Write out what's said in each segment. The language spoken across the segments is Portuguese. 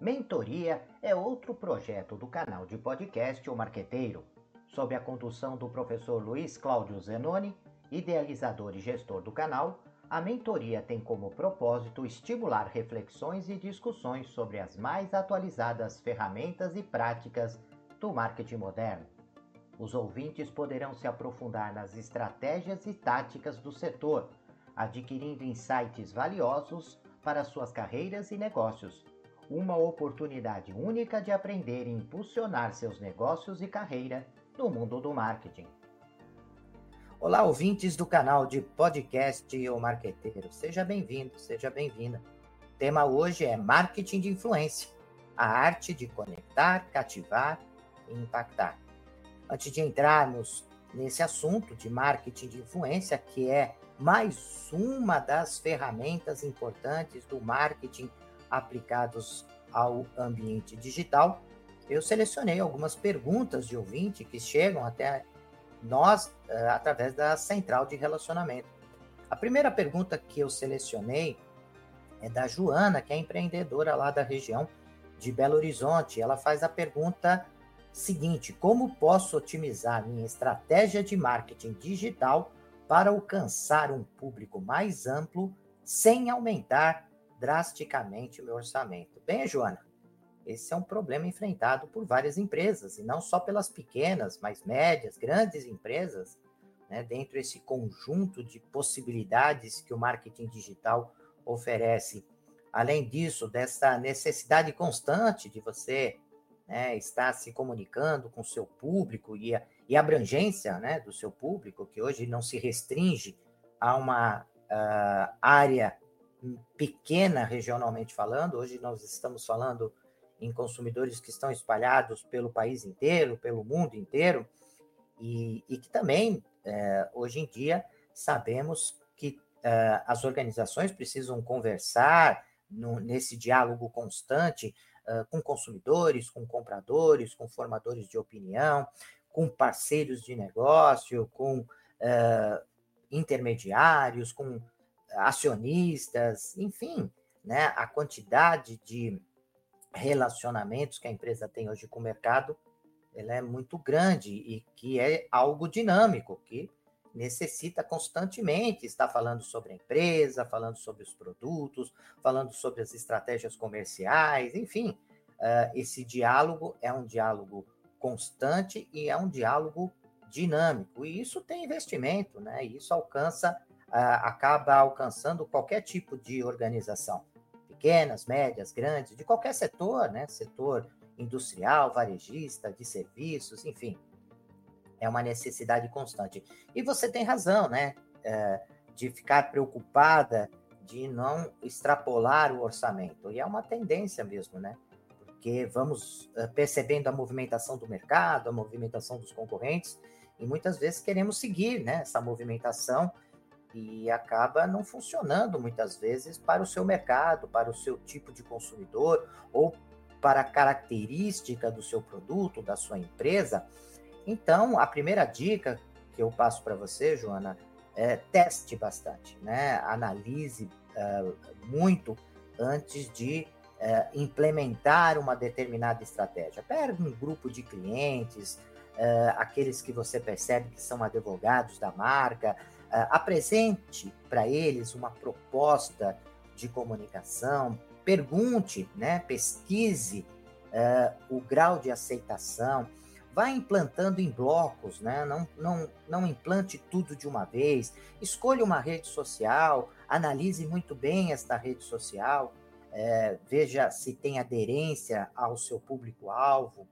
Mentoria é outro projeto do canal de podcast O Marqueteiro, sob a condução do professor Luiz Cláudio Zenoni, idealizador e gestor do canal. A mentoria tem como propósito estimular reflexões e discussões sobre as mais atualizadas ferramentas e práticas do marketing moderno. Os ouvintes poderão se aprofundar nas estratégias e táticas do setor, adquirindo insights valiosos para suas carreiras e negócios uma oportunidade única de aprender e impulsionar seus negócios e carreira no mundo do marketing. Olá, ouvintes do canal de podcast O Marqueteiro. Seja bem-vindo, seja bem-vinda. O tema hoje é marketing de influência, a arte de conectar, cativar e impactar. Antes de entrarmos nesse assunto de marketing de influência, que é mais uma das ferramentas importantes do marketing aplicados ao ambiente digital, eu selecionei algumas perguntas de ouvinte que chegam até nós uh, através da central de relacionamento. A primeira pergunta que eu selecionei é da Joana, que é empreendedora lá da região de Belo Horizonte. Ela faz a pergunta seguinte: Como posso otimizar minha estratégia de marketing digital para alcançar um público mais amplo sem aumentar drasticamente o meu orçamento. Bem, Joana, esse é um problema enfrentado por várias empresas, e não só pelas pequenas, mas médias, grandes empresas, né, dentro desse conjunto de possibilidades que o marketing digital oferece. Além disso, dessa necessidade constante de você né, estar se comunicando com o seu público e a, e a abrangência né, do seu público, que hoje não se restringe a uma uh, área pequena regionalmente falando, hoje nós estamos falando em consumidores que estão espalhados pelo país inteiro, pelo mundo inteiro, e, e que também, é, hoje em dia, sabemos que é, as organizações precisam conversar no, nesse diálogo constante é, com consumidores, com compradores, com formadores de opinião, com parceiros de negócio, com intermediários, com acionistas, enfim, né, a quantidade de relacionamentos que a empresa tem hoje com o mercado, ela é muito grande e que é algo dinâmico, que necessita constantemente estar falando sobre a empresa, falando sobre os produtos, falando sobre as estratégias comerciais, enfim, uh, esse diálogo é um diálogo constante e é um diálogo dinâmico, e isso tem investimento, né? Isso alcança acaba alcançando qualquer tipo de organização, pequenas, médias, grandes, de qualquer setor, né? Setor industrial, varejista, de serviços, enfim. É uma necessidade constante. E você tem razão, né? É, de ficar preocupada de não extrapolar o orçamento. E é uma tendência mesmo, né? Porque vamos é, percebendo a movimentação do mercado, a movimentação dos concorrentes, e muitas vezes queremos seguir né, essa movimentação e acaba não funcionando muitas vezes para o seu mercado, para o seu tipo de consumidor ou para a característica do seu produto, da sua empresa. Então, a primeira dica que eu passo para você, Joana, é teste bastante, né? Analise uh, muito antes de uh, implementar uma determinada estratégia. Pega um grupo de clientes, uh, aqueles que você percebe que são advogados da marca, apresente para eles uma proposta de comunicação, pergunte, né, pesquise uh, o grau de aceitação, vá implantando em blocos, né, não, não, não implante tudo de uma vez, escolha uma rede social, analise muito bem esta rede social, uh, veja se tem aderência ao seu público-alvo,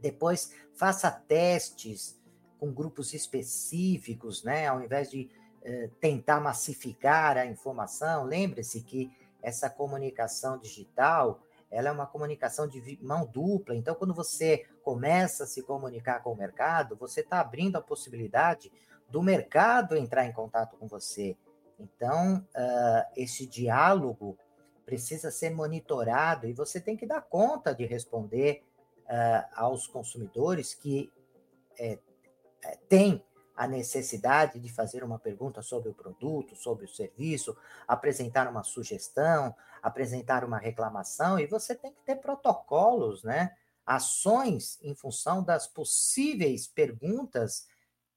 depois faça testes com grupos específicos, né? Ao invés de eh, tentar massificar a informação, lembre-se que essa comunicação digital ela é uma comunicação de mão dupla. Então, quando você começa a se comunicar com o mercado, você está abrindo a possibilidade do mercado entrar em contato com você. Então, uh, esse diálogo precisa ser monitorado e você tem que dar conta de responder uh, aos consumidores que é, tem a necessidade de fazer uma pergunta sobre o produto, sobre o serviço, apresentar uma sugestão, apresentar uma reclamação, e você tem que ter protocolos, né? Ações em função das possíveis perguntas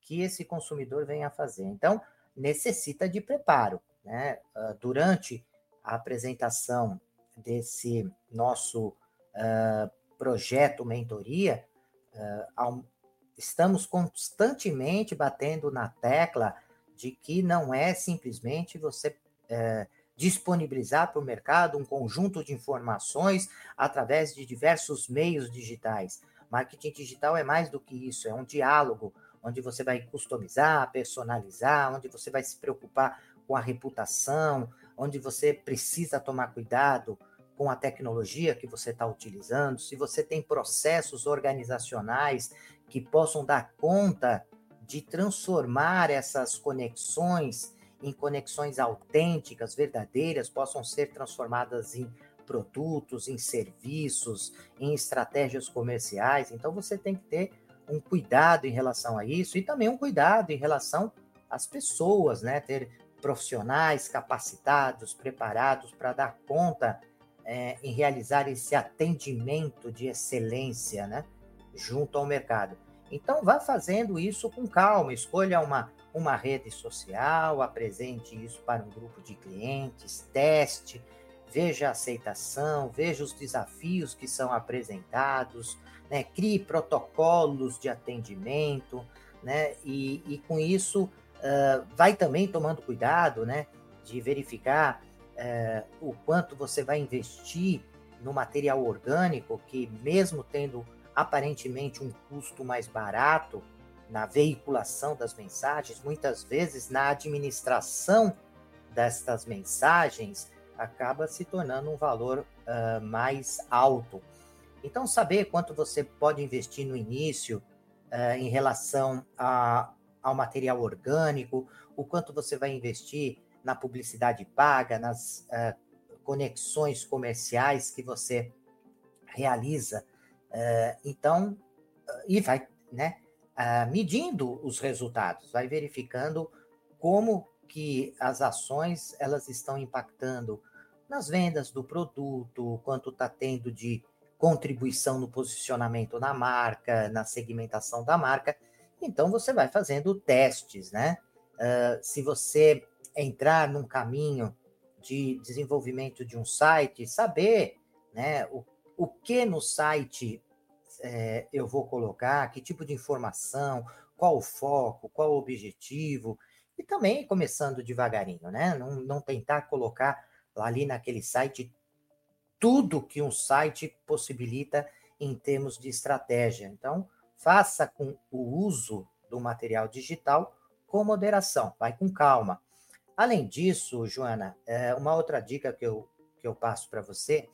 que esse consumidor venha a fazer. Então, necessita de preparo, né? Ah, durante a apresentação desse nosso uh, projeto mentoria, uh, estamos constantemente batendo na tecla de que não é simplesmente você é, disponibilizar para o mercado um conjunto de informações através de diversos meios digitais. Marketing digital é mais do que isso, é um diálogo onde você vai customizar, personalizar, onde você vai se preocupar com a reputação, onde você precisa tomar cuidado com a tecnologia que você está utilizando, se você tem processos organizacionais que possam dar conta de transformar essas conexões em conexões autênticas, verdadeiras, possam ser transformadas em produtos, em serviços, em estratégias comerciais. Então você tem que ter um cuidado em relação a isso e também um cuidado em relação às pessoas, né? Ter profissionais capacitados, preparados para dar conta é, em realizar esse atendimento de excelência, né? Junto ao mercado. Então, vá fazendo isso com calma, escolha uma, uma rede social, apresente isso para um grupo de clientes, teste, veja a aceitação, veja os desafios que são apresentados, né? crie protocolos de atendimento, né? e, e com isso uh, vai também tomando cuidado né? de verificar uh, o quanto você vai investir no material orgânico, que mesmo tendo aparentemente um custo mais barato na veiculação das mensagens, muitas vezes na administração destas mensagens acaba se tornando um valor uh, mais alto. Então, saber quanto você pode investir no início uh, em relação a, ao material orgânico, o quanto você vai investir na publicidade paga, nas uh, conexões comerciais que você realiza Uh, então, e vai né, uh, medindo os resultados, vai verificando como que as ações elas estão impactando nas vendas do produto, quanto está tendo de contribuição no posicionamento da marca, na segmentação da marca. Então você vai fazendo testes, né? Uh, se você entrar num caminho de desenvolvimento de um site, saber, né, o, o que no site é, eu vou colocar, que tipo de informação, qual o foco, qual o objetivo, e também começando devagarinho, né? Não, não tentar colocar ali naquele site tudo que um site possibilita em termos de estratégia. Então, faça com o uso do material digital com moderação, vai com calma. Além disso, Joana, é, uma outra dica que eu, que eu passo para você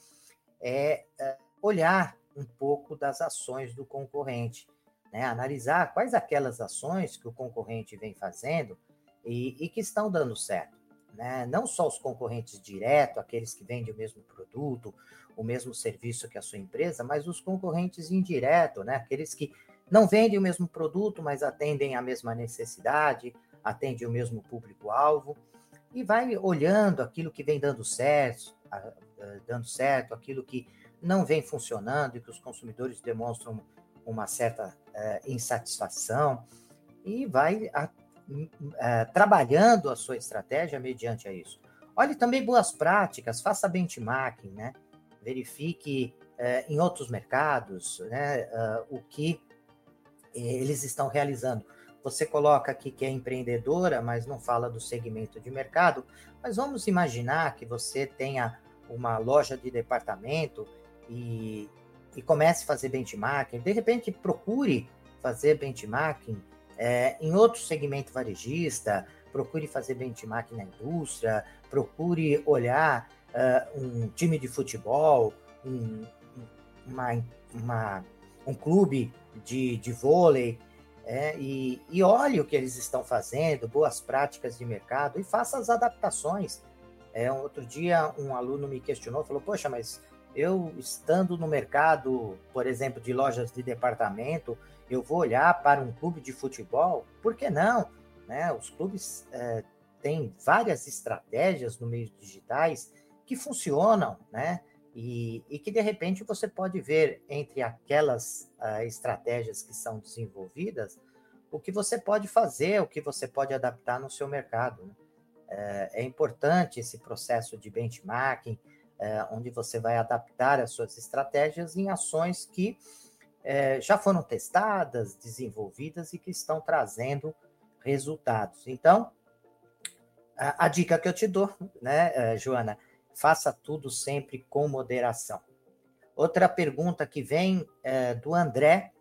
é, é olhar um pouco das ações do concorrente, né? analisar quais aquelas ações que o concorrente vem fazendo e, e que estão dando certo. Né? Não só os concorrentes direto, aqueles que vendem o mesmo produto, o mesmo serviço que a sua empresa, mas os concorrentes indireto, né? aqueles que não vendem o mesmo produto, mas atendem a mesma necessidade, atendem o mesmo público-alvo, e vai olhando aquilo que vem dando certo, dando certo, aquilo que não vem funcionando e que os consumidores demonstram uma certa é, insatisfação e vai a, é, trabalhando a sua estratégia mediante a isso. Olhe também boas práticas, faça benchmarking, né? verifique é, em outros mercados né, o que eles estão realizando. Você coloca aqui que é empreendedora, mas não fala do segmento de mercado, mas vamos imaginar que você tenha uma loja de departamento e, e comece a fazer benchmarking, de repente procure fazer benchmarking é, em outro segmento varejista, procure fazer benchmarking na indústria, procure olhar uh, um time de futebol, um, uma, uma, um clube de, de vôlei, é, e, e olhe o que eles estão fazendo, boas práticas de mercado, e faça as adaptações. É, outro dia, um aluno me questionou, falou, poxa, mas Eu, estando no mercado, por exemplo, de lojas de departamento, eu vou olhar para um clube de futebol? Por que não? Né? Os clubes é, têm várias estratégias no meio digitais que funcionam, né? E, e, que de repente você pode ver entre aquelas uh, estratégias que são desenvolvidas o que você pode fazer, o que você pode adaptar no seu mercado. Né? É, é, importante esse processo de benchmarking, é, onde você vai adaptar as suas estratégias em ações que é, já foram testadas, desenvolvidas e que estão trazendo resultados. Então, a, a dica que eu te dou, né, Joana, faça tudo sempre com moderação. Outra pergunta que vem é do André,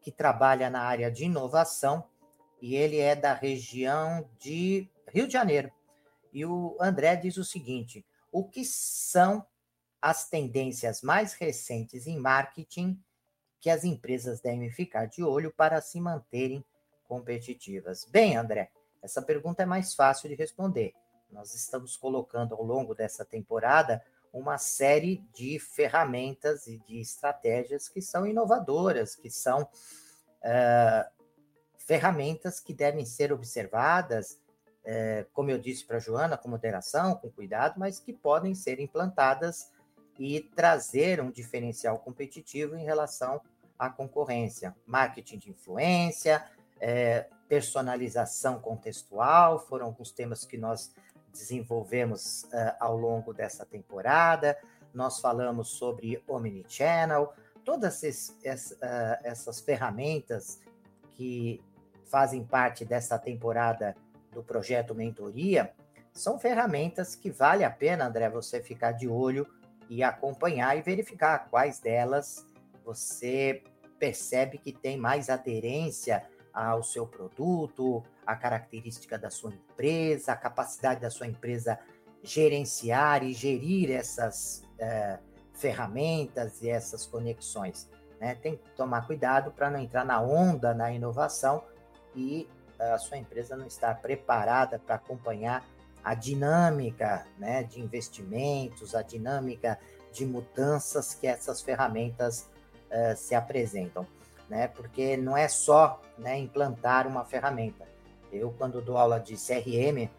que trabalha na área de inovação, e ele é da região de Rio de Janeiro. E o André diz o seguinte: o que são as tendências mais recentes em marketing que as empresas devem ficar de olho para se manterem competitivas? Bem, André, essa pergunta é mais fácil de responder. Nós estamos colocando ao longo dessa temporada uma série de ferramentas e de estratégias que são inovadoras, que são uh, ferramentas que devem ser observadas, uh, como eu disse para a Joana, com moderação, com cuidado, mas que podem ser implantadas e trazer um diferencial competitivo em relação à concorrência. Marketing de influência, é, personalização contextual, foram alguns temas que nós desenvolvemos uh, ao longo dessa temporada. Nós falamos sobre Omnichannel, todas esses, essa, uh, essas ferramentas que fazem parte dessa temporada do projeto Mentoria são ferramentas que vale a pena, André, você ficar de olho e acompanhar e verificar quais delas você percebe que tem mais aderência ao seu produto, a característica da sua empresa, a capacidade da sua empresa gerenciar e gerir essas é, ferramentas e essas conexões. Né? Tem que tomar cuidado para não entrar na onda na inovação e a sua empresa não estar preparada para acompanhar a dinâmica né, de investimentos, a dinâmica de mudanças que essas ferramentas uh, se apresentam. Né? Porque não é só né, implantar uma ferramenta, eu, quando dou aula de CRM,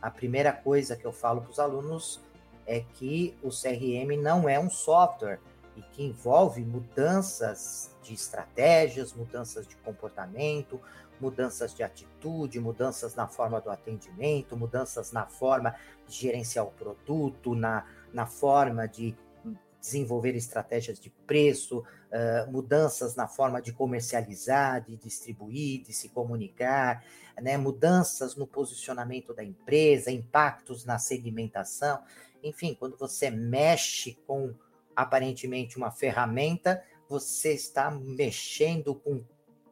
a primeira coisa que eu falo para os alunos é que o CRM não é um software e que envolve mudanças de estratégias, mudanças de comportamento, mudanças de atitude, mudanças na forma do atendimento, mudanças na forma de gerenciar o produto, na, na forma de desenvolver estratégias de preço, uh, mudanças na forma de comercializar, de distribuir, de se comunicar, né, mudanças no posicionamento da empresa, impactos na segmentação. Enfim, quando você mexe com aparentemente uma ferramenta, você está mexendo com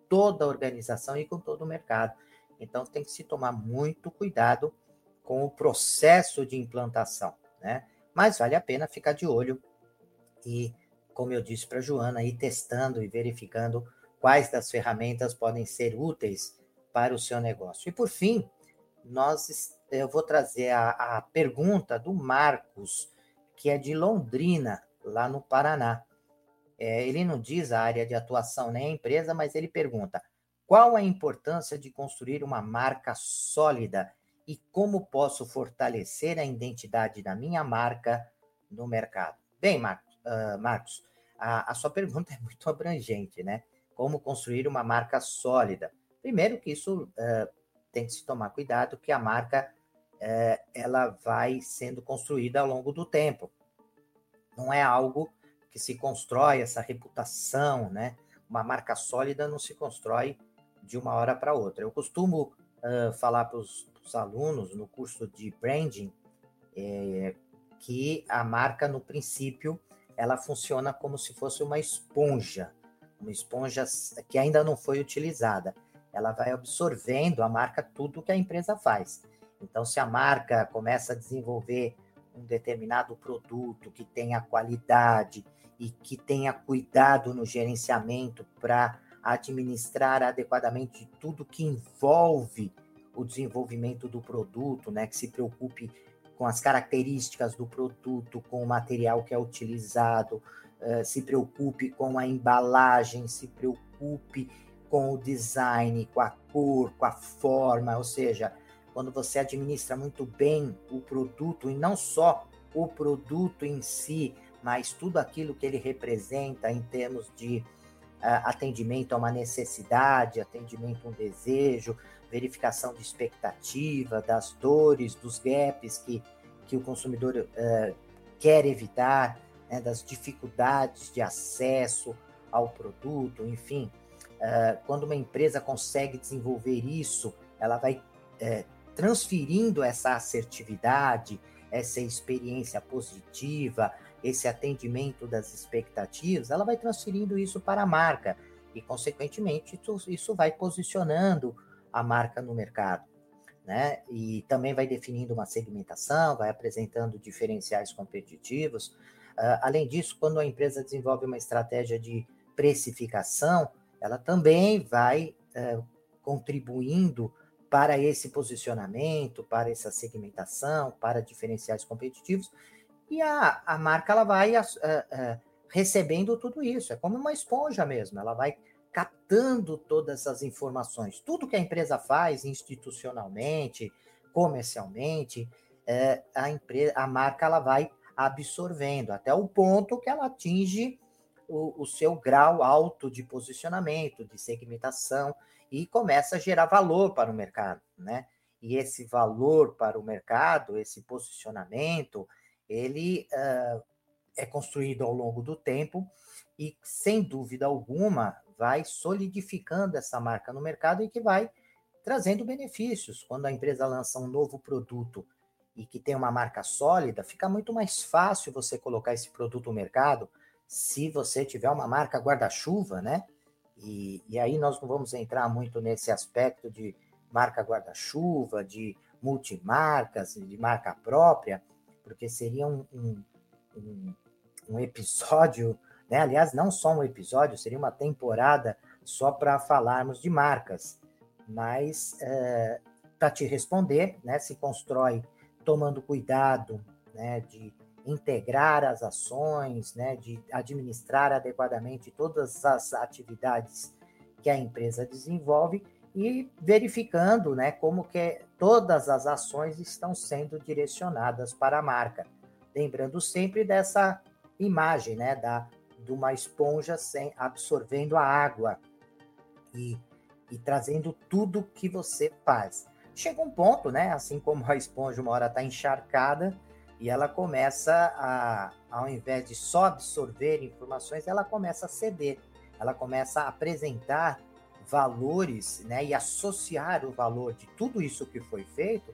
toda a organização e com todo o mercado. Então tem que se tomar muito cuidado com o processo de implantação, né? Mas vale a pena ficar de olho e, como eu disse para a Joana, ir testando e verificando quais das ferramentas podem ser úteis para o seu negócio. E por fim, nós eu vou trazer a, a pergunta do Marcos, que é de Londrina, lá no Paraná. É, ele não diz a área de atuação nem a empresa, mas ele pergunta: qual a importância de construir uma marca sólida e como posso fortalecer a identidade da minha marca no mercado? Bem, Marcos, uh, Marcos a, a, sua pergunta é muito abrangente, né? Como construir uma marca sólida? Primeiro que isso uh, tem que se tomar cuidado que a marca uh, ela vai sendo construída ao longo do tempo. Não é algo que se constrói essa reputação, né? Uma marca sólida não se constrói de uma hora para outra. Eu costumo uh, falar para os alunos no curso de branding é, que a marca, no princípio, ela funciona como se fosse uma esponja, uma esponja que ainda não foi utilizada ela vai absorvendo a marca tudo que a empresa faz. Então, se a marca começa a desenvolver um determinado produto que tenha qualidade e que tenha cuidado no gerenciamento para administrar adequadamente tudo que envolve o desenvolvimento do produto, né, que se preocupe com as características do produto, com o material que é utilizado, uh, se preocupe com a embalagem, se preocupe com o design, com a cor, com a forma, ou seja, quando você administra muito bem o produto e não só o produto em si, mas tudo aquilo que ele representa em termos de uh, atendimento a uma necessidade, atendimento a um desejo, verificação de expectativa, das dores, dos gaps que, que o consumidor uh, quer evitar, né, das dificuldades de acesso ao produto, enfim. Uh, quando uma empresa consegue desenvolver isso, ela vai uh, transferindo essa assertividade, essa experiência positiva, esse atendimento das expectativas, ela vai transferindo isso para a marca e, consequentemente, isso, vai posicionando a marca no mercado. Né? E também vai definindo uma segmentação, vai apresentando diferenciais competitivos. Uh, além disso, quando a empresa desenvolve uma estratégia de precificação, ela também vai uh, contribuindo para esse posicionamento, para essa segmentação, para diferenciais competitivos, e a, a marca ela vai uh, recebendo tudo isso. É como uma esponja mesmo, ela vai captando todas as informações. Tudo que a empresa faz institucionalmente, comercialmente, é, a, empresa, a marca ela vai absorvendo até o ponto que ela atinge o, o seu grau alto de posicionamento, de segmentação e começa a gerar valor para o mercado, né? E esse valor para o mercado, esse posicionamento, ele uh, é construído ao longo do tempo e, sem dúvida alguma, vai solidificando essa marca no mercado e que vai trazendo benefícios. Quando a empresa lança um novo produto e que tem uma marca sólida, fica muito mais fácil você colocar esse produto no mercado se você tiver uma marca guarda-chuva, né? E, e aí nós não vamos entrar muito nesse aspecto de marca guarda-chuva, de multimarcas, de marca própria, porque seria um, um, um, episódio né? Aliás, não só um episódio, seria uma temporada só para falarmos de marcas. Mas, é, para te responder, né, se constrói tomando cuidado né, de integrar as ações, né, de administrar adequadamente todas as atividades que a empresa desenvolve e verificando né, como que todas as ações estão sendo direcionadas para a marca. Lembrando sempre dessa imagem né, da de uma esponja sem absorvendo a água e, e trazendo tudo que você faz. Chega um ponto, né? Assim como a esponja uma hora está encharcada e ela começa a, ao invés de só absorver informações, ela começa a ceder, ela começa a apresentar valores, né? E associar o valor de tudo isso que foi feito,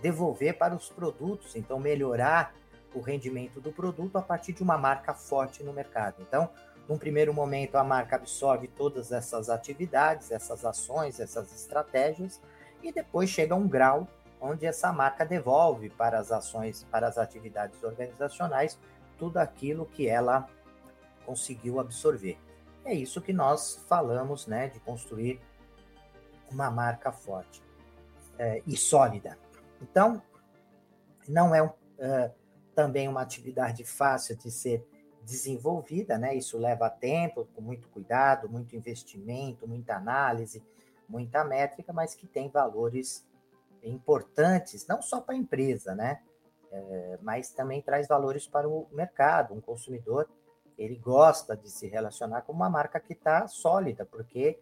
devolver para os produtos, então melhorar o rendimento do produto a partir de uma marca forte no mercado. Então, num primeiro momento, a marca absorve todas essas atividades, essas ações, essas estratégias, e depois chega um grau onde essa marca devolve para as ações, para as atividades organizacionais, tudo aquilo que ela conseguiu absorver. É isso que nós falamos, né, de construir uma marca forte é, e sólida. Então, não é uh, também uma atividade fácil de ser desenvolvida, né? Isso leva tempo, com muito cuidado, muito investimento, muita análise, muita métrica, mas que tem valores importantes, não só para a empresa, né? É, mas também traz valores para o mercado. Um consumidor ele gosta de se relacionar com uma marca que está sólida, porque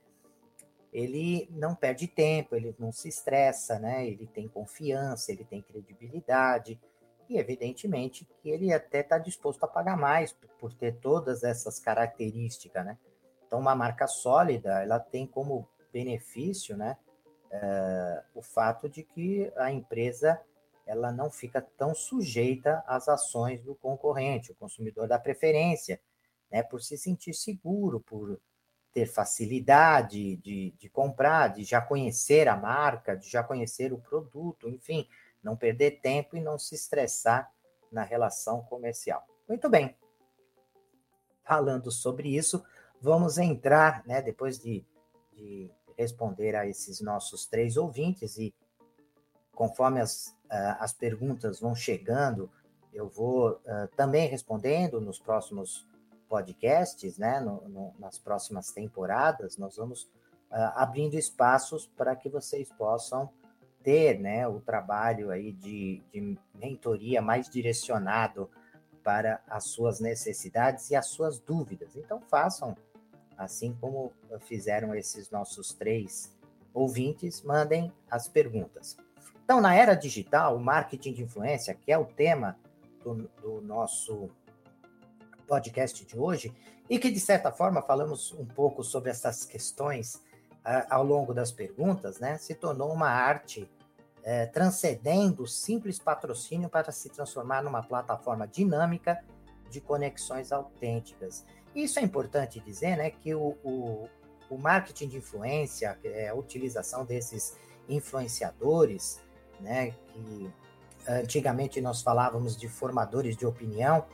ele não perde tempo, ele não se estressa, né? Ele tem confiança, ele tem credibilidade e evidentemente que ele até está disposto a pagar mais por ter todas essas características, né? Então, uma marca sólida, ela tem como benefício, né, é, o fato de que a empresa ela não fica tão sujeita às ações do concorrente, o consumidor dá preferência, né, por se sentir seguro, por ter facilidade de, de comprar, de já conhecer a marca, de já conhecer o produto, enfim, não perder tempo e não se estressar na relação comercial. Muito bem. Falando sobre isso, vamos entrar, né, depois de, de responder a esses nossos três ouvintes e conforme as, uh, as perguntas vão chegando, eu vou uh, também respondendo nos próximos podcasts, né, no, no, nas próximas temporadas, nós vamos abrindo espaços para que vocês possam ter né, o trabalho aí de, de mentoria mais direcionado para as suas necessidades e as suas dúvidas. Então, façam assim como fizeram esses nossos três ouvintes, mandem as perguntas. Então, na era digital, o marketing de influência, que é o tema do, do nosso podcast de hoje, e que, de certa forma, falamos um pouco sobre essas questões uh, ao longo das perguntas, né, se tornou uma arte é, transcendendo o simples patrocínio para se transformar numa plataforma dinâmica de conexões autênticas. Isso é importante dizer, né, que o, o, o marketing de influência, é, a utilização desses influenciadores, né, que antigamente nós falávamos de formadores de opinião,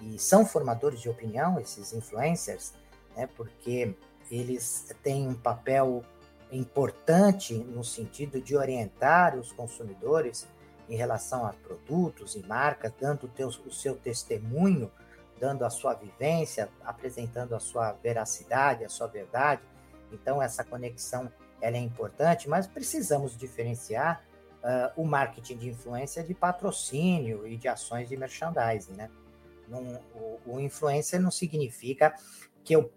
e são formadores de opinião esses influencers, né, porque eles têm um papel importante no sentido de orientar os consumidores em relação a produtos e marcas, dando teu, o seu testemunho, dando a sua vivência, apresentando a sua veracidade, a sua verdade. Então, essa conexão ela é importante, mas precisamos diferenciar uh, o marketing de influência de patrocínio e de ações de merchandising. Né? O, o influencer não significa que eu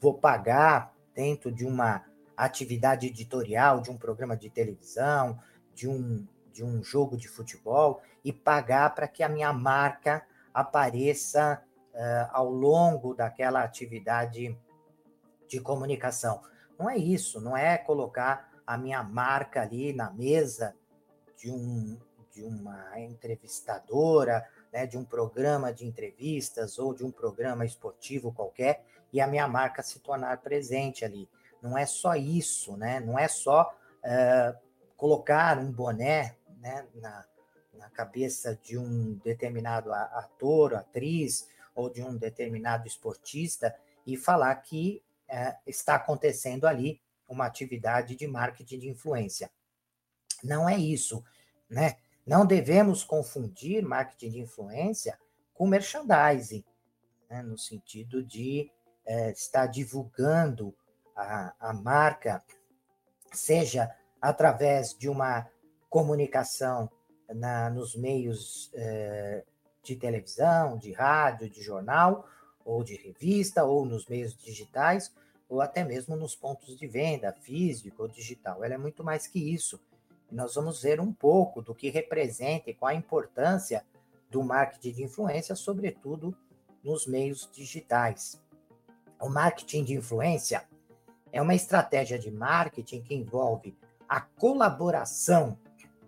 vou pagar dentro de uma atividade editorial de um programa de televisão, de um, de um jogo de futebol e pagar para que a minha marca apareça uh, ao longo daquela atividade de comunicação. Não é isso, não é colocar a minha marca ali na mesa de, um, de uma entrevistadora, né, de um programa de entrevistas ou de um programa esportivo qualquer e a minha marca se tornar presente ali não é só isso, né? Não é só é, colocar um boné né, na, na cabeça de um determinado ator, atriz ou de um determinado esportista e falar que é, está acontecendo ali uma atividade de marketing de influência. Não é isso, né? Não devemos confundir marketing de influência com merchandising, né? no sentido de é, estar divulgando a, a marca, seja através de uma comunicação na, nos meios eh, de televisão, de rádio, de jornal, ou de revista, ou nos meios digitais, ou até mesmo nos pontos de venda, físico ou digital. Ela é muito mais que isso. E nós vamos ver um pouco do que representa e qual a importância do marketing de influência, sobretudo nos meios digitais. O marketing de influência é uma estratégia de marketing que envolve a colaboração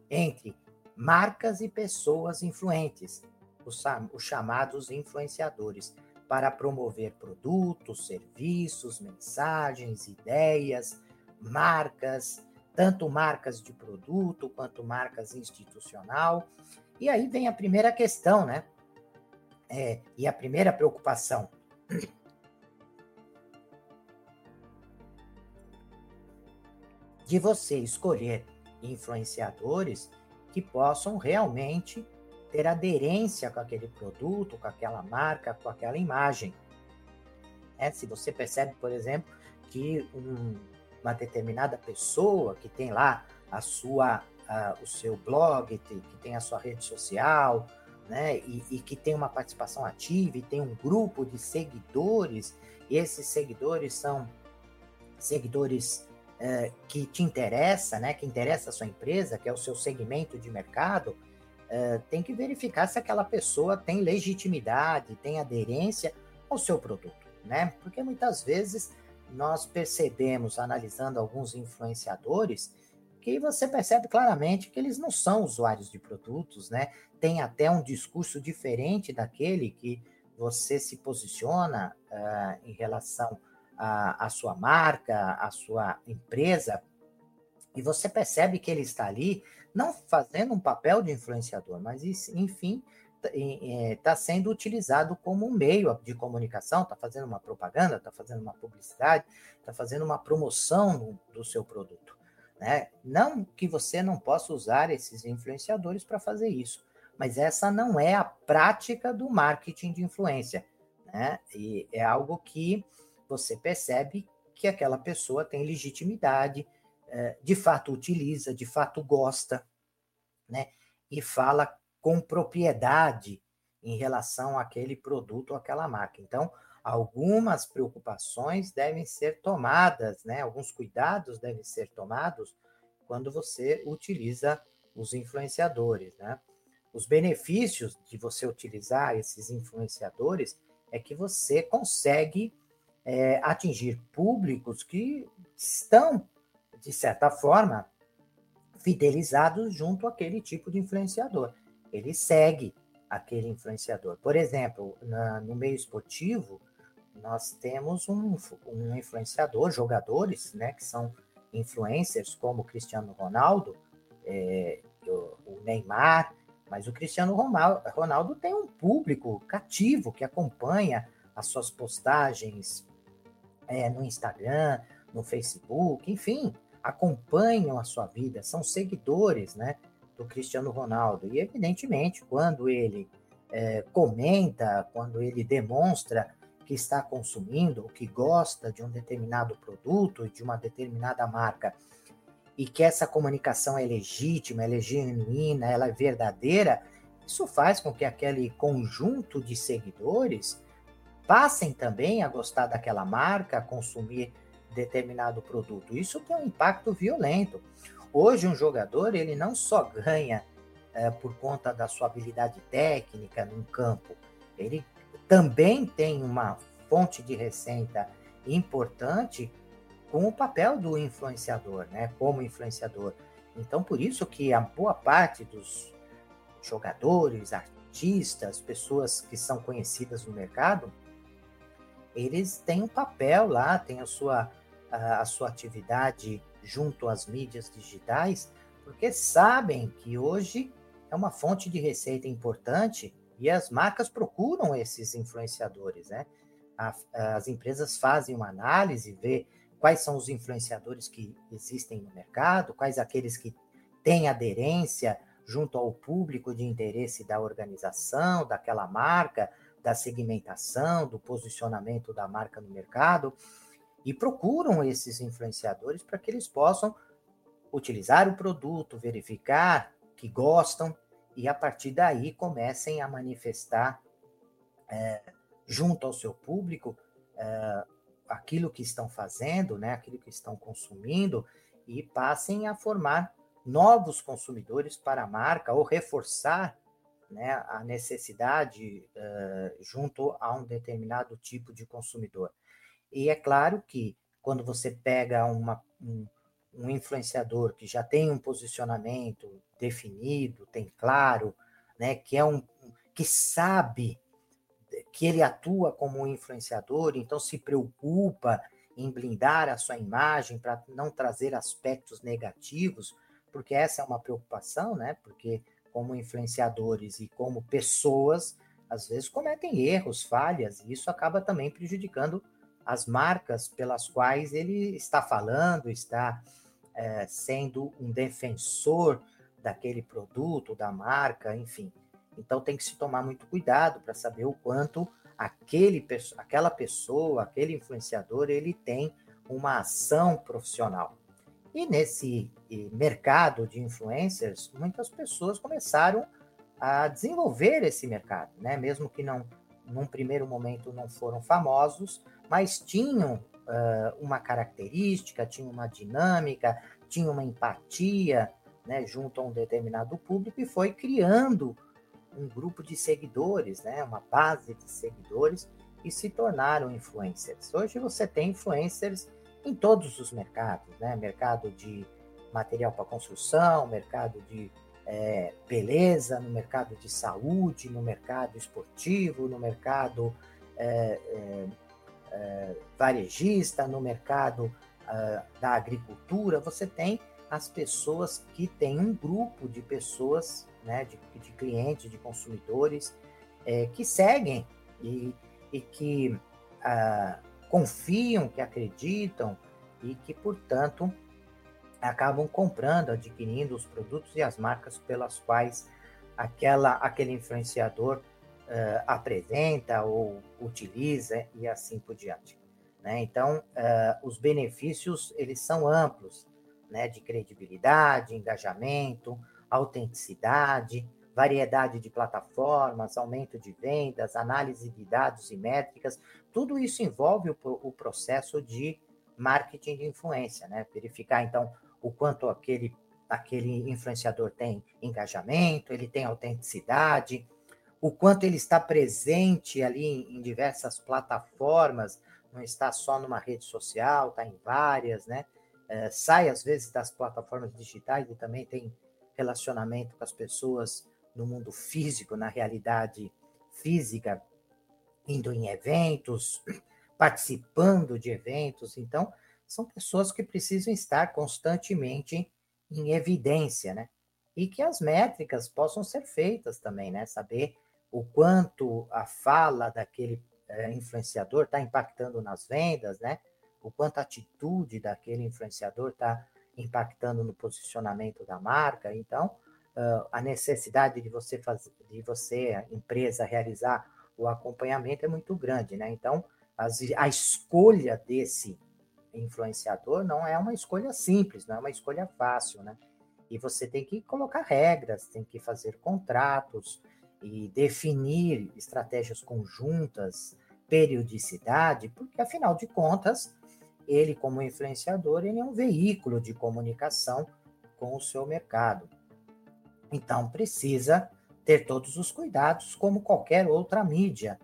entre marcas e pessoas influentes, os, os chamados influenciadores, para promover produtos, serviços, mensagens, ideias, marcas, tanto marcas de produto quanto marcas institucional. E aí vem a primeira questão, né? É, e a primeira preocupação de você escolher influenciadores que possam realmente ter aderência com aquele produto, com aquela marca, com aquela imagem. É, se você percebe, por exemplo, que um, uma determinada pessoa que tem lá a sua, o seu blog, que tem a sua rede social, né, e, e, que tem uma participação ativa e tem um grupo de seguidores, e esses seguidores são seguidores é, que te interessa, né, que interessa a sua empresa, que é o seu segmento de mercado, é, tem que verificar se aquela pessoa tem legitimidade, tem aderência ao seu produto, né? Porque muitas vezes nós percebemos, analisando alguns influenciadores, que você percebe claramente que eles não são usuários de produtos, né? Tem até um discurso diferente daquele que você se posiciona uh, em relação a sua marca, a sua empresa, e você percebe que ele está ali não fazendo um papel de influenciador, mas enfim, está sendo utilizado como um meio de comunicação, está fazendo uma propaganda, está fazendo uma publicidade, está fazendo uma promoção do seu produto. Né? Não que você não possa usar esses influenciadores para fazer isso, mas essa não é a prática do marketing de influência. Né? E é algo que você percebe que aquela pessoa tem legitimidade, é, de fato utiliza, de fato gosta, né? e fala com propriedade em relação àquele produto ou àquela marca. Então, algumas preocupações devem ser tomadas, né? Alguns cuidados devem ser tomados quando você utiliza os influenciadores, né? Os benefícios de você utilizar esses influenciadores é que você consegue é, atingir públicos que estão, de certa forma, fidelizados junto àquele tipo de influenciador. Ele segue aquele influenciador. Por exemplo, na, no meio esportivo, nós temos um, um influenciador, jogadores, né, que são influencers como Cristiano Ronaldo, é, o, o, Neymar, mas o Cristiano Ronaldo, Ronaldo tem um público cativo que acompanha as suas postagens é, no Instagram, no Facebook, enfim, acompanham a sua vida, são seguidores, né, do Cristiano Ronaldo. E evidentemente, quando ele é, comenta, quando ele demonstra que está consumindo, que gosta de um determinado produto, de uma determinada marca, e que essa comunicação é legítima, ela é genuína, ela é verdadeira, isso faz com que aquele conjunto de seguidores passem também a gostar daquela marca, a consumir determinado produto. Isso tem um impacto violento. Hoje um jogador ele não só ganha é, por conta da sua habilidade técnica no campo, ele também tem uma fonte de receita importante com o papel do influenciador, né? Como influenciador. Então, por isso que a boa parte dos jogadores, artistas, pessoas que são conhecidas no mercado, eles têm um papel lá, têm a sua, a, sua atividade junto às mídias digitais, porque sabem que hoje é uma fonte de receita importante e as marcas procuram esses influenciadores, né? as empresas fazem uma análise, vê quais são os influenciadores que existem no mercado, quais aqueles que têm aderência junto ao público de interesse da organização, daquela marca, da segmentação, do posicionamento da marca no mercado, e procuram esses influenciadores para que eles possam utilizar o produto, verificar que gostam e a partir daí comecem a manifestar é, junto ao seu público é, aquilo que estão fazendo, né, aquilo que estão consumindo e passem a formar novos consumidores para a marca ou reforçar né, a necessidade uh, junto a um determinado tipo de consumidor. E é claro que quando você pega uma, um, um influenciador que já tem um posicionamento definido, tem claro, né, que é um que sabe que ele atua como um influenciador, então se preocupa em blindar a sua imagem para não trazer aspectos negativos, porque essa é uma preocupação, né? Porque como influenciadores e como pessoas, às vezes cometem erros, falhas, e isso acaba também prejudicando as marcas pelas quais ele está falando, está é, sendo um defensor daquele produto, da marca, enfim. Então tem que se tomar muito cuidado para saber o quanto aquele, aquela pessoa, aquele influenciador, ele tem uma ação profissional. E nesse mercado de influencers, muitas pessoas começaram a desenvolver esse mercado, né? Mesmo que não, num primeiro momento não foram famosos, mas tinham uh, uma característica, tinham uma dinâmica, tinham uma empatia, né, junto a um determinado público e foi criando um grupo de seguidores, né, uma base de seguidores e se tornaram influencers. Hoje você tem influencers em todos os mercados, né? Mercado de material para construção, mercado de é, beleza, no mercado de saúde, no mercado esportivo, no mercado é, é, é varejista, no mercado ah, da agricultura. Você tem as pessoas que têm um grupo de pessoas né, de, de clientes, de consumidores, é, que seguem e, e que ah, confiam, que acreditam e que, portanto, acabam comprando, adquirindo os produtos e as marcas pelas quais aquela, aquele influenciador uh, apresenta ou utiliza e assim por diante. Né? Então, uh, os benefícios eles são amplos, né? de credibilidade, engajamento, autenticidade, variedade de plataformas, aumento de vendas, análise de dados e métricas, tudo isso envolve o, o processo de marketing de influência, né? Verificar então o quanto aquele aquele influenciador tem engajamento, ele tem autenticidade, o quanto ele está presente ali em, diversas plataformas, não está só numa rede social, está em várias, né? É, sai às vezes das plataformas digitais e também tem relacionamento com as pessoas no mundo físico, na realidade física, indo em eventos, participando de eventos. Então, são pessoas que precisam estar constantemente em evidência, né? E que as métricas possam ser feitas também, né? Saber o quanto a fala daquele é, influenciador está impactando nas vendas, né? O quanto a atitude daquele influenciador está impactando no posicionamento da marca. Então, uh, a necessidade de você fazer, de você, empresa, realizar o acompanhamento é muito grande, né? Então, as, a escolha desse influenciador não é uma escolha simples, não é uma escolha fácil, né? E você tem que colocar regras, tem que fazer contratos e definir estratégias conjuntas, periodicidade, porque afinal de contas, ele como influenciador, ele é um veículo de comunicação com o seu mercado. Então precisa ter todos os cuidados como qualquer outra mídia,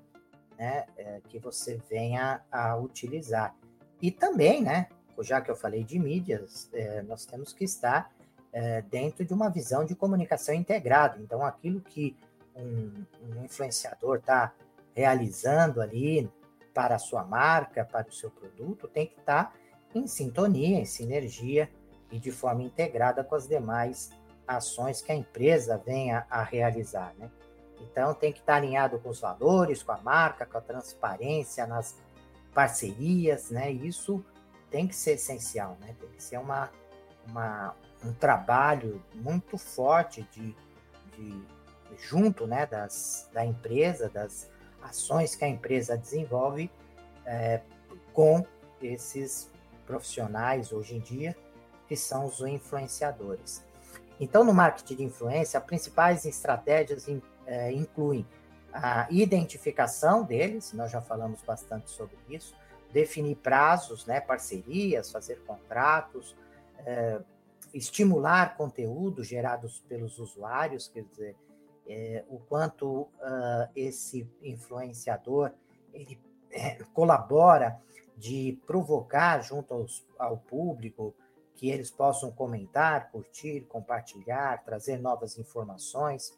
né, é, que você venha a utilizar. E também, né, já que eu falei de mídias, é, nós temos que estar é, dentro de uma visão de comunicação integrada. Então, aquilo que um, um influenciador está realizando ali para a sua marca, para o seu produto, tem que estar em sintonia, em sinergia e de forma integrada com as demais ações que a empresa venha a realizar, né? Então tem que estar alinhado com os valores, com a marca, com a transparência nas parcerias, né? Isso tem que ser essencial, né? Tem que ser uma, uma um trabalho muito forte de, de junto, né, das, da empresa, das ações que a empresa desenvolve é, com esses profissionais hoje em dia que são os influenciadores. Então, no marketing de influência, as principais estratégias é, incluem a identificação deles, nós já falamos bastante sobre isso, definir prazos, né, parcerias, fazer contratos, é, estimular conteúdos gerados pelos usuários, quer dizer, é, o quanto uh, esse influenciador ele é, colabora de provocar junto aos, ao público que eles possam comentar, curtir, compartilhar, trazer novas informações.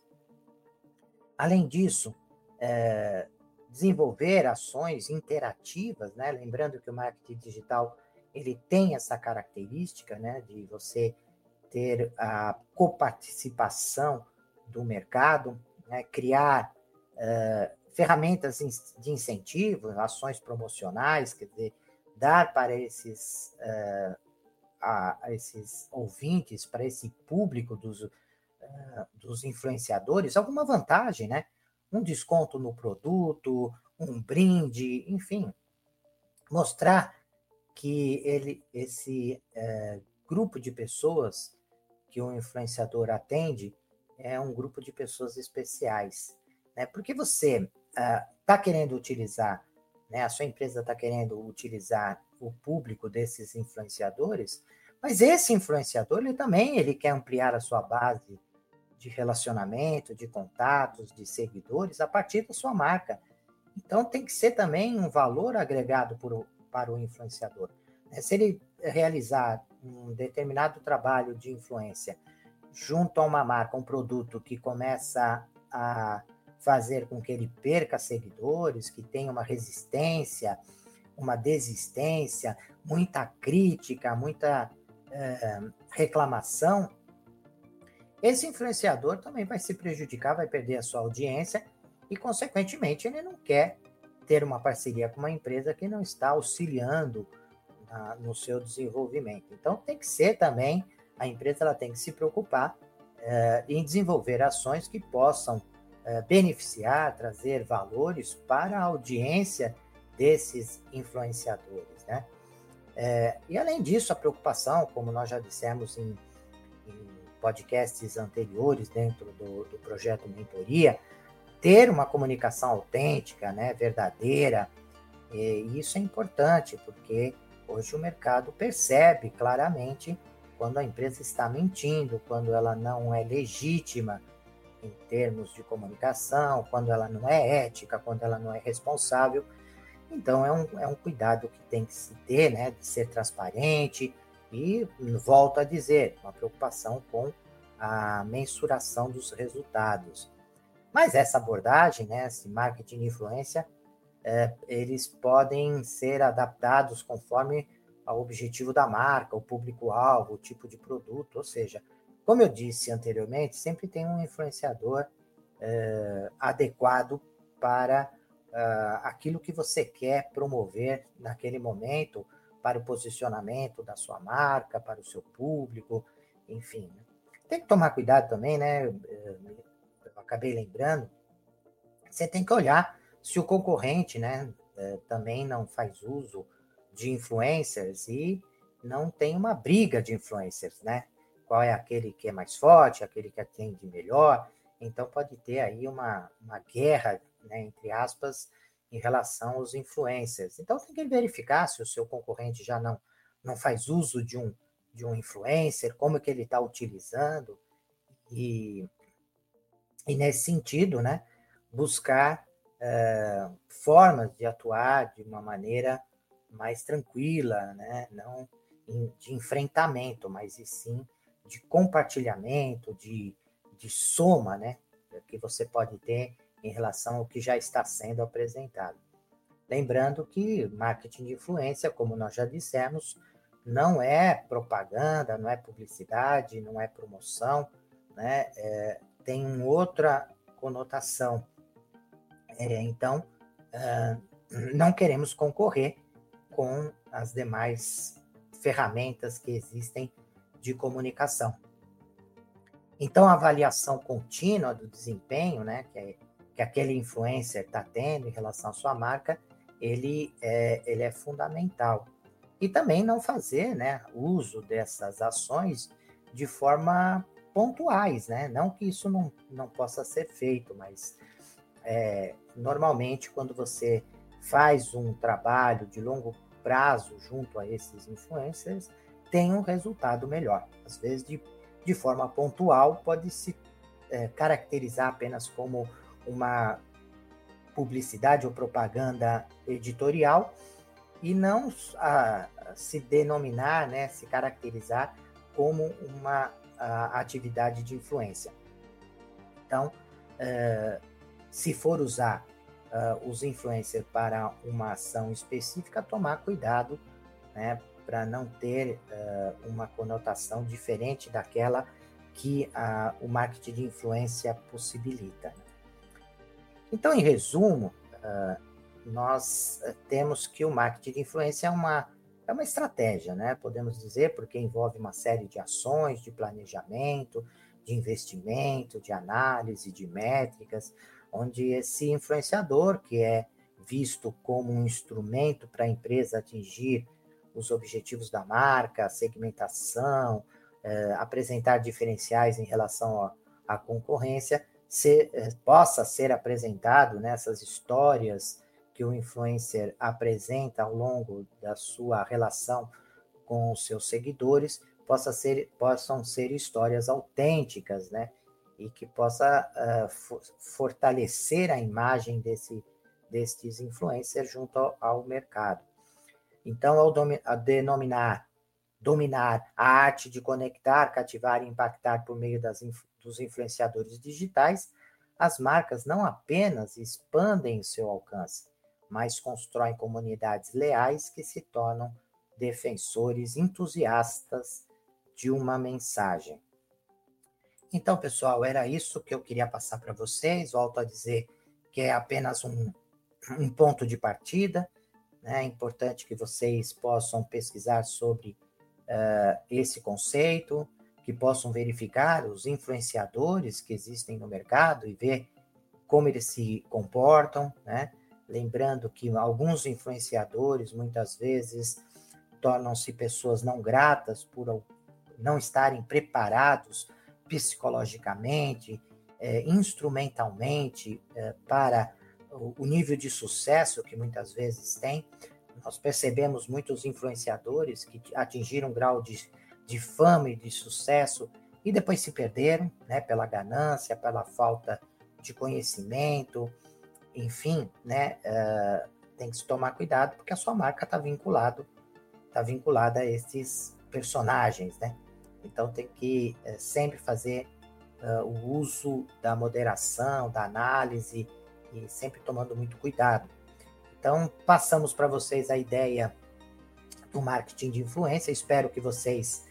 Além disso, é, desenvolver ações interativas, né? Lembrando que o marketing digital ele tem essa característica, né, de você ter a coparticipação do mercado, né, criar uh, ferramentas de incentivo, ações promocionais, quer dizer, dar para esses, uh, a, a, esses ouvintes, para esse público dos, eh, dos influenciadores alguma vantagem, né? Um desconto no produto, um brinde, enfim, mostrar que ele, esse é, grupo de pessoas que o influenciador atende é um grupo de pessoas especiais, né? Porque você está uh, querendo utilizar, né? A sua empresa está querendo utilizar o público desses influenciadores, mas esse influenciador ele também ele quer ampliar a sua base de relacionamento, de contatos, de seguidores a partir da sua marca. Então tem que ser também um valor agregado por, para o influenciador. Né? Se ele realizar um determinado trabalho de influência junto a uma marca, um produto que começa a fazer com que ele perca seguidores, que tenha uma resistência, uma desistência, muita crítica, muita é, reclamação, esse influenciador também vai se prejudicar, vai perder a sua audiência e, consequentemente, ele não quer ter uma parceria com uma empresa que não está auxiliando no seu desenvolvimento. Então, tem que ser também, a empresa ela tem que se preocupar é, em desenvolver ações que possam é, beneficiar, trazer valores para a audiência desses influenciadores, né? É, e além disso, a preocupação, como nós já dissemos em, em podcasts anteriores dentro do, do, projeto Mentoria, ter uma comunicação autêntica, né, verdadeira, e isso é importante, porque hoje o mercado percebe claramente quando a empresa está mentindo, quando ela não é legítima em termos de comunicação, quando ela não é ética, quando ela não é responsável. Então, é um, é um cuidado que tem que se ter, né, de ser transparente e, volto a dizer, uma preocupação com a mensuração dos resultados. Mas essa abordagem, né, esse marketing de influência, é, eles podem ser adaptados conforme o objetivo da marca, o público-alvo, o tipo de produto, ou seja, como eu disse anteriormente, sempre tem um influenciador é, adequado para uh, aquilo que você quer promover naquele momento para o posicionamento da sua marca, para o seu público, enfim. Né? Tem que tomar cuidado também, né? Eu acabei lembrando, você tem que olhar se o concorrente, né, eh, também não faz uso de influencers e não tem uma briga de influencers, né? Qual é aquele que é mais forte, aquele que atende melhor? Então pode ter aí uma, uma guerra né, entre aspas, em relação aos influencers. Então tem que verificar se o seu concorrente já não, não faz uso de um, de um influencer, como é que ele está utilizando, e, e nesse sentido, né, buscar é, formas de atuar de uma maneira mais tranquila, né, não de enfrentamento, mas e sim de compartilhamento, de, de soma, né, que você pode ter em relação ao que já está sendo apresentado. Lembrando que marketing de influência, como nós já dissemos, não é propaganda, não é publicidade, não é promoção, né? É, tem outra conotação. É, então, uh, não queremos concorrer com as demais ferramentas que existem de comunicação. Então, a avaliação contínua do desempenho, né, que é que aquele influencer está tendo em relação à sua marca, ele é, ele é fundamental. E também não fazer né, uso dessas ações de forma pontuais, né? Não que isso não, não possa ser feito, mas é, normalmente quando você faz um trabalho de longo prazo junto a esses influencers, tem um resultado melhor. Às vezes, de, de forma pontual, pode se é, caracterizar apenas como uma publicidade ou propaganda editorial e não a, se denominar, né, se caracterizar como uma a, atividade de influência. Então, uh, se for usar uh, os influencers para uma ação específica, tomar cuidado né, para não ter uh, uma conotação diferente daquela que o marketing de influência possibilita. Então, em resumo, uh, nós eh, temos que o marketing de influência é uma, é uma estratégia, né? Podemos dizer, porque envolve uma série de ações, de planejamento, de investimento, de análise, de métricas, onde esse influenciador, que é visto como um instrumento para a empresa atingir os objetivos da marca, segmentação, eh, apresentar diferenciais em relação à concorrência, ser, eh, possa ser apresentado nessas histórias que o influencer apresenta ao longo da sua relação com os seus seguidores, possa ser, possam ser histórias autênticas, né? E que possa uh, fortalecer a imagem desse, destes influencers junto ao, ao mercado. Então, ao, ao denominar, dominar a arte de conectar, cativar e impactar por meio das, dos influenciadores digitais, as marcas não apenas expandem seu alcance, mas constroem comunidades leais que se tornam defensores entusiastas de uma mensagem. Então, pessoal, era isso que eu queria passar para vocês. Volto a dizer que é apenas um, um ponto de partida. Né? É importante que vocês possam pesquisar sobre uh, esse conceito, que possam verificar os influenciadores que existem no mercado e ver como eles se comportam, né? Lembrando que alguns influenciadores muitas vezes tornam-se pessoas não gratas por não estarem preparados psicologicamente, é, instrumentalmente é, para o, nível de sucesso que muitas vezes tem. Nós percebemos muitos influenciadores que atingiram um grau de, de fama e de sucesso e depois se perderam, né, pela ganância, pela falta de conhecimento, enfim, né, uh, tem que se tomar cuidado porque a sua marca está vinculado, está vinculada a esses personagens, né? Então tem que uh, sempre fazer uh, o uso da moderação, da análise e sempre tomando muito cuidado. Então, passamos para vocês a ideia do marketing de influência. Espero que vocês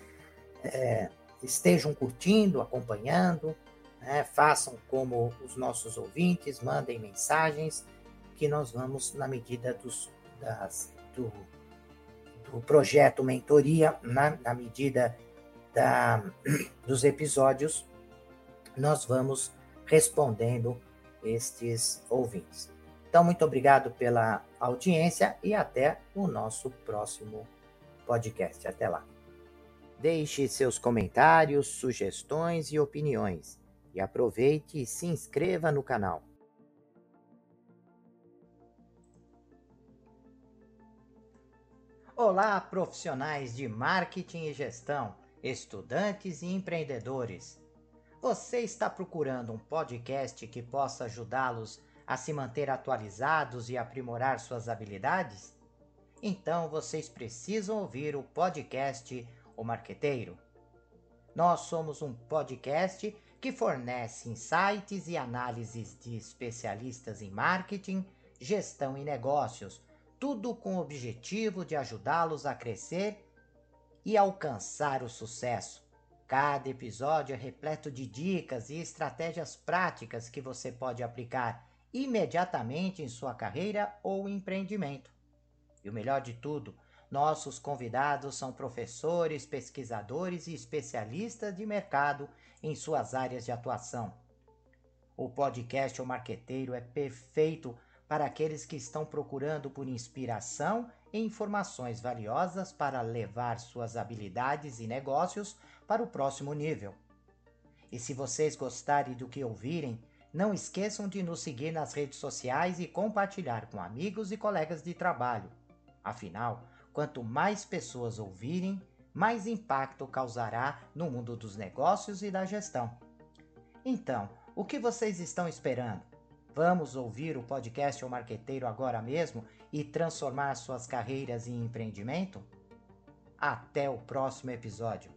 é, estejam curtindo, acompanhando, né? façam como os nossos ouvintes, mandem mensagens, que nós vamos, na medida dos, das, do, do projeto Mentoria, na, na medida da, dos episódios, nós vamos respondendo estes ouvintes. Então, muito obrigado pela audiência e até o nosso próximo podcast. Até lá. Deixe seus comentários, sugestões e opiniões. E aproveite e se inscreva no canal. Olá, profissionais de marketing e gestão, estudantes e empreendedores. Você está procurando um podcast que possa ajudá-los a se manter atualizados e aprimorar suas habilidades? Então vocês precisam ouvir o podcast O Marqueteiro. Nós somos um podcast que fornece insights e análises de especialistas em marketing, gestão e negócios, tudo com o objetivo de ajudá-los a crescer e alcançar o sucesso. Cada episódio é repleto de dicas e estratégias práticas que você pode aplicar imediatamente em sua carreira ou empreendimento. E o melhor de tudo, nossos convidados são professores, pesquisadores e especialistas de mercado em suas áreas de atuação. O podcast O Marqueteiro é perfeito para aqueles que estão procurando por inspiração e informações valiosas para levar suas habilidades e negócios para o próximo nível. E se vocês gostarem do que ouvirem, não esqueçam de nos seguir nas redes sociais e compartilhar com amigos e colegas de trabalho. Afinal, quanto mais pessoas ouvirem, mais impacto causará no mundo dos negócios e da gestão. Então, o que vocês estão esperando? Vamos ouvir o podcast O Marqueteiro agora mesmo e transformar suas carreiras em empreendimento? Até o próximo episódio.